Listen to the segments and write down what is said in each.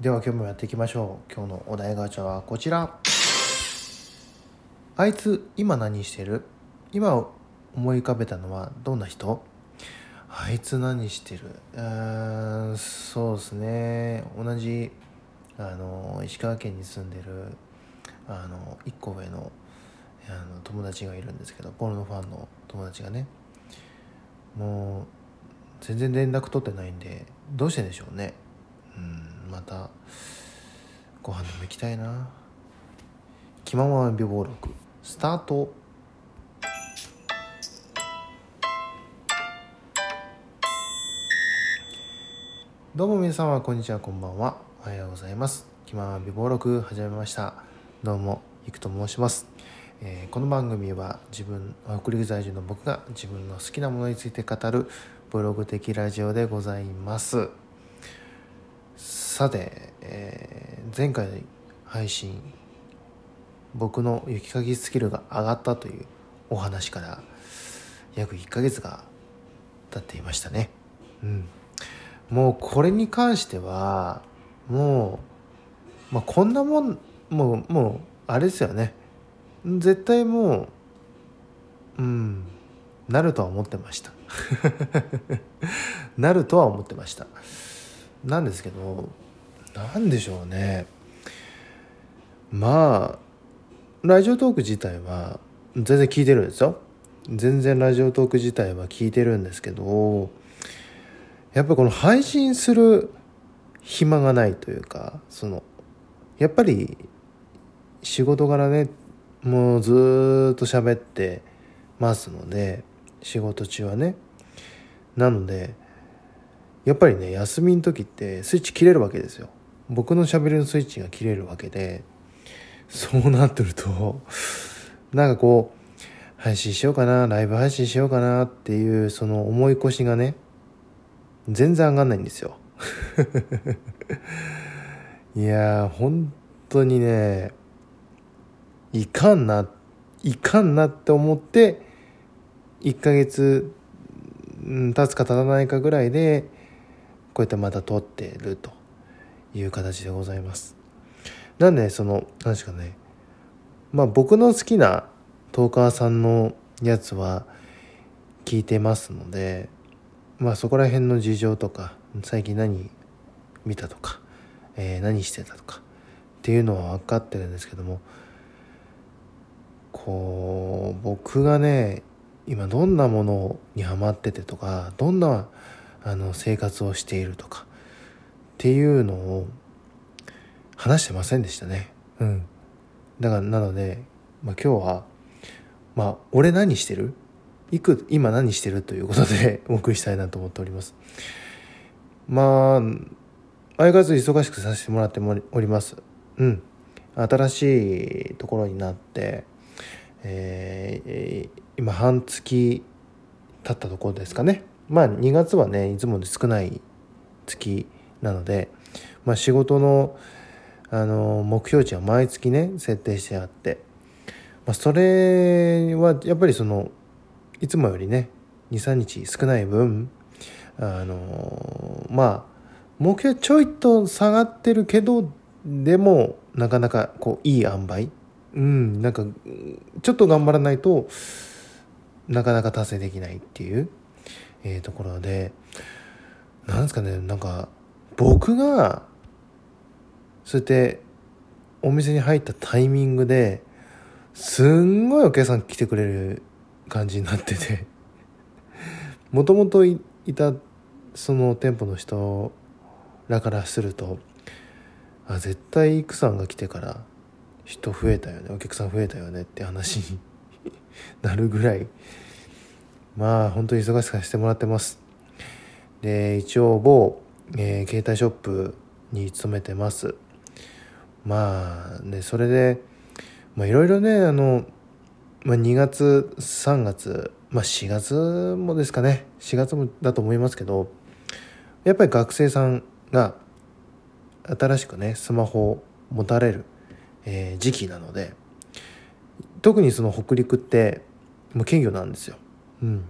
では今日もやっていきましょう。今日のお題ガチャはこちら。あいつ今何してる？今思い浮かべたのはどんな人？あいつ何してる？うーんそうですね。同じあの石川県に住んでるあの1個上のあの友達がいるんですけどポルノファンの友達がね。もう全然連絡取ってないんでどうしてでしょうね。うんまたご飯でも行きたいな。気まま美貌録。スタート。どうも皆様こんにちはこんばんは。おはようございます。気まま美貌録始めました。どうもゆくと申します。えーこの番組は自分北陸在住の僕が自分の好きなものについて語るブログ的ラジオでございます。さて、えー前回の配信僕の雪かきスキルが上がったというお話から約1ヶ月が経っていましたね。うん。もうこれに関してはもう、まあ、こんなもんもうもうあれですよね。絶対もううんなるとは思ってました。なるとは思ってました。なんですけどなんでしょうね。まあラジオトーク自体は全然聞いてるんですよ。全然ラジオトーク自体は聞いてるんですけどやっぱこの配信する暇がないというかそのやっぱり仕事柄ねもうずっと喋ってますので仕事中はね。なのでやっぱりね休みの時ってスイッチ切れるわけですよ。僕の喋りのスイッチが切れるわけでそうなってるとなんかこう配信しようかなライブ配信しようかなっていうその思い越しがね全然上がんないんですよ。いやー本当にねいかんないかんなって思って1ヶ月うん経つか経たないかぐらいでこうやってまた撮ってると。いう形でございます。なんでその何ですかね。まあ僕の好きなトーカーさんのやつは聞いてますのでまあそこら辺の事情とか最近何見たとか、えー何してたとかっていうのは分かってるんですけどもこう僕がね今どんなものにハマっててとかどんなあの生活をしているとかっていうのを話してませんでしたね。うん。だからなので、まあ、今日はまあ俺何してる？いく今何してる？ということで お送りしたいなと思っております。まあ相変わらず忙しくさせてもらっております。うん。新しいところになってえー今半月経ったところですかね。まあ2月はねいつもより少ない月なので、まあ、仕事のあの目標値は毎月ね設定してあって、まあ、それはやっぱりそのいつもよりね23日少ない分あのまあ目標ちょいと下がってるけどでもなかなかこういい塩梅うんなんかちょっと頑張らないとなかなか達成できないっていう、えーところでなんですかねなんか僕がそうやってお店に入ったタイミングですんごいお客さん来てくれる感じになってて。もともといたその店舗の人らからするとあ絶対イクさんが来てから人増えたよね。お客さん増えたよねって話に なるぐらい。まあ本当に忙しくさせてもらってます。で一応某、えー携帯ショップに勤めてます。まあねそれでまあいろいろねあの、まあ、2月3月まあ4月もですかね。4月もだと思いますけどやっぱり学生さんが新しくねスマホを持たれる、えー時期なので特にその北陸ってもう謙虚なんですよ。うん、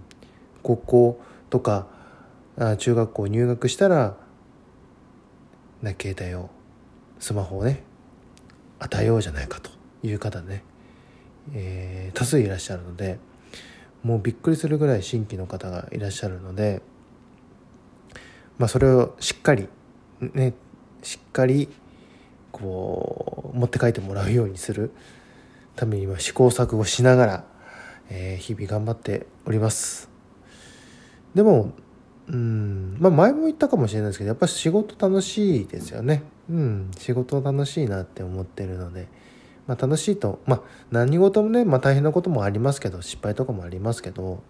高校とかあ中学校入学したらな携帯をスマホをね与えようじゃないかという方ね、えー、多数いらっしゃるのでもうびっくりするぐらい新規の方がいらっしゃるので、まあ、それをしっかりねしっかりこう持って帰ってもらうようにするためには試行錯誤しながら、えー、日々頑張っております。でもうん。まあ前も言ったかもしれないですけどやっぱ仕事楽しいですよね。うん。仕事楽しいなって思ってるので。まあ楽しいとまあ何事もね、まあ、大変なこともありますけど失敗とかもありますけど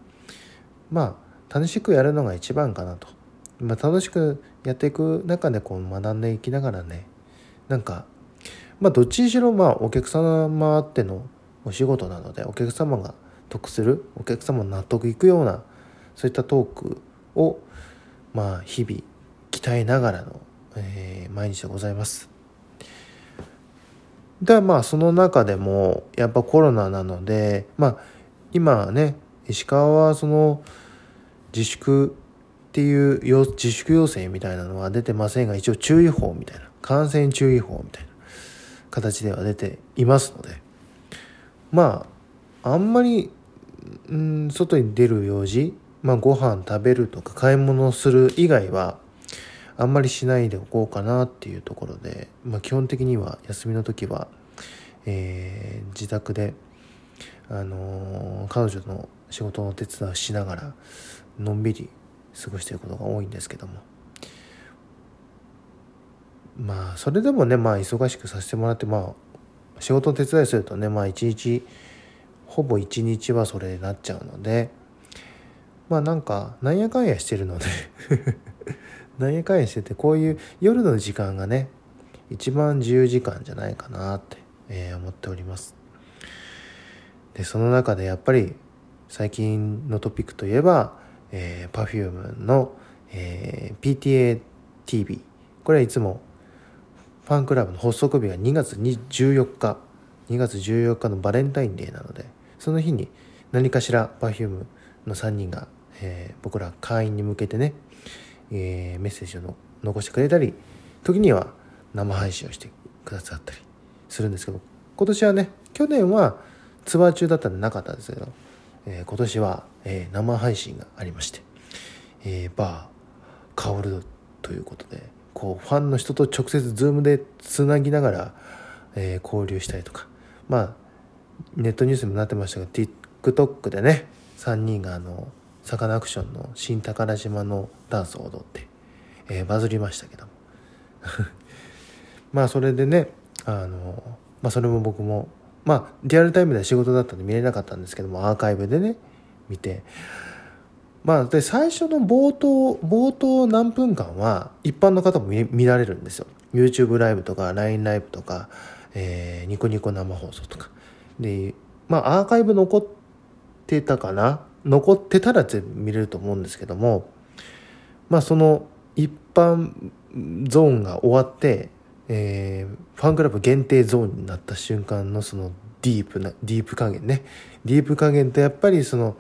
まあ楽しくやるのが一番かなと、まあ、楽しくやっていく中でこう学んでいきながらねなんかまあどっちにしろまあお客様あってのお仕事なのでお客様が得するお客様納得いくようなそういったトークをまあ日々鍛えながらの、えー、毎日でございます。でまあその中でもやっぱコロナなのでまあ今ね石川はその自粛っていう自粛要請みたいなのは出てませんが一応注意報みたいな感染注意報みたいな形では出ていますのでまああんまり、うん、外に出る用事まあ、ご飯食べるとか買い物する以外はあんまりしないでおこうかなっていうところで、まあ、基本的には休みの時は、えー、自宅で、あのー、彼女の仕事の手伝いをしながらのんびり過ごしていることが多いんですけどもまあそれでもねまあ忙しくさせてもらってまあ仕事の手伝いするとねまあ一日ほぼ一日はそれになっちゃうので。まあなんかなんやかんやしてるので なんやかんやしててこういう夜の時間がね一番自由時間じゃないかなって、えー、思っております。でその中でやっぱり最近のトピックといえば、えー、Perfume の、えー、PTATV これはいつもファンクラブの発足日が2月14日。2月14日のバレンタインデーなのでその日に何かしら Perfume の3人がえー、僕ら会員に向けてね、えー、メッセージを残してくれたり時には生配信をしてくださったりするんですけど今年はね去年はツアー中だったんでなかったんですけど、えー、今年は、えー、生配信がありまして、えー、バーカオルということでこうファンの人と直接ズームでつなぎながら、えー、交流したりとかまあネットニュースにもなってましたが TikTok でね3人があのサカナクションの新宝島のダンスを踊って、えー、バズりましたけども。まあそれでねあの、まあ、それも僕もまあリアルタイムでは仕事だったんで見れなかったんですけどもアーカイブでね見て。まあで最初の冒頭冒頭何分間は一般の方も見られるんですよ。YouTube ライブとか LINE ライブとか、えー、ニコニコ生放送とか。でまあアーカイブ残ってたかな残ってたら全部見れると思うんですけどもまあその一般ゾーンが終わって、えー、ファンクラブ限定ゾーンになった瞬間のそのディープなディープ加減ね。ディープ加減とやっぱりその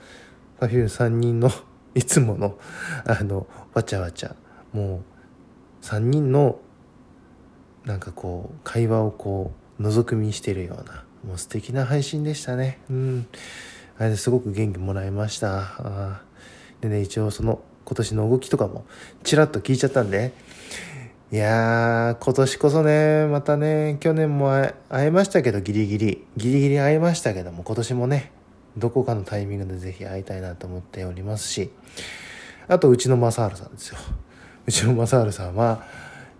Perfume3 人の いつものあのわちゃわちゃ。もう3人のなんかこう会話をこう覗く見してるようなもう素敵な配信でしたね。うん。あれですごく元気もらいました。でね一応その今年の動きとかもちらっと聞いちゃったんで。いやー今年こそねまたね去年も会えましたけどギリギリ。ギリギリ会えましたけども今年もねどこかのタイミングでぜひ会いたいなと思っておりますし。あとうちの正治さんですよ。うちの正治さんは、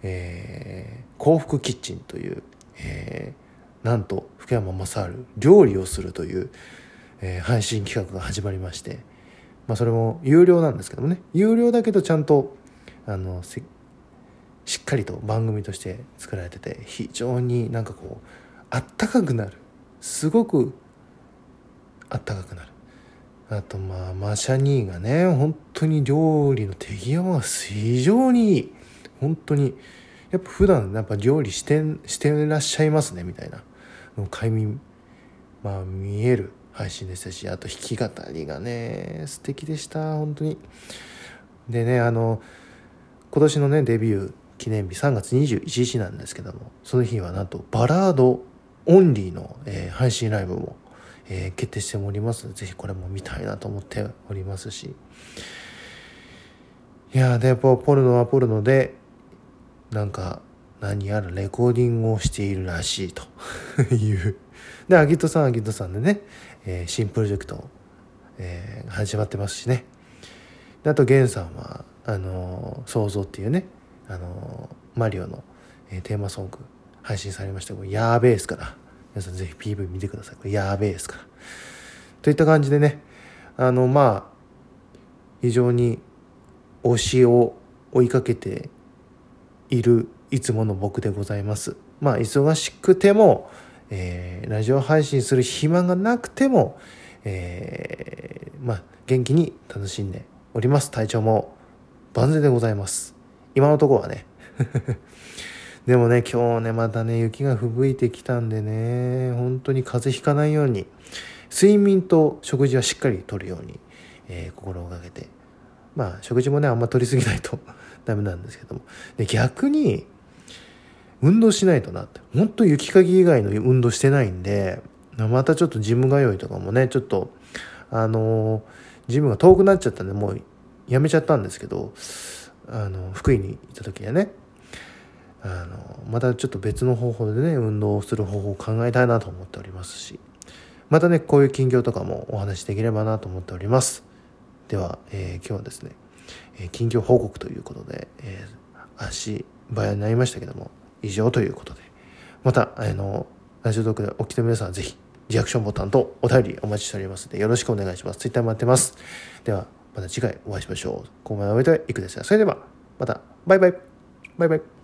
えー、幸福キッチンという、えー、なんと福山雅治料理をするというえー、配信企画が始まりまして、まあ、それも有料なんですけどもね。有料だけどちゃんとあのしっかりと番組として作られてて非常になんかこうあったかくなる。すごくあったかくなる。あとまあマシャニーがね本当に料理の手際が非常にいい。本当にやっぱ普段やっぱ料理してしてらっしゃいますねみたいな。快眠まあ見える。配信でしたしあと弾き語りがね素敵でした。本当に。でねあの今年のねデビュー記念日3月21日なんですけどもその日はなんとバラードオンリーの、えー、配信ライブも、えー、決定しておりますのでぜひこれも見たいなと思っておりますし。いやでやっぱポルノはポルノでなんか何やらレコーディングをしているらしいという。でアギトさんアギトさんでね、えー、新プロジェクト、えー、始まってますしね。あとゲンさんはあのー、想像っていうねあのマリオの、えー、テーマソング配信されましたこれやーべえですから。皆さんぜひ PV 見てください。これやーべえですから。といった感じでねあのまあ非常に推しを追いかけているいつもの僕でございます。まあ忙しくても、えー、ラジオ配信する暇がなくても、えー、まあ元気に楽しんでおります。体調も万全でございます。今のところはね。でもね今日ねまたね雪が吹雪いてきたんでね本当に風邪ひかないように睡眠と食事はしっかりとるように、えー、心がけて。まあ食事もねあんま取りすぎないと ダメなんですけども。で逆に運動しないとなって。本当雪かき以外の運動してないんでまたちょっとジム通いとかもねちょっとあのジムが遠くなっちゃったんでもうやめちゃったんですけどあの福井に行った時はねあのまたちょっと別の方法でね運動する方法を考えたいなと思っておりますしまたねこういう近況とかもお話しできればなと思っております。では、えー、今日はですね、え近況報告ということで、えー、足早になりましたけども以上ということでまたあのラジオトークでお聞きの皆さんぜひリアクションボタンとお便りお待ちしておりますのでよろしくお願いします。ツイッター待ってます。ではまた次回お会いしましょう。ここまでおめでとういくですそれでは、また、バイバイ。バイバイ。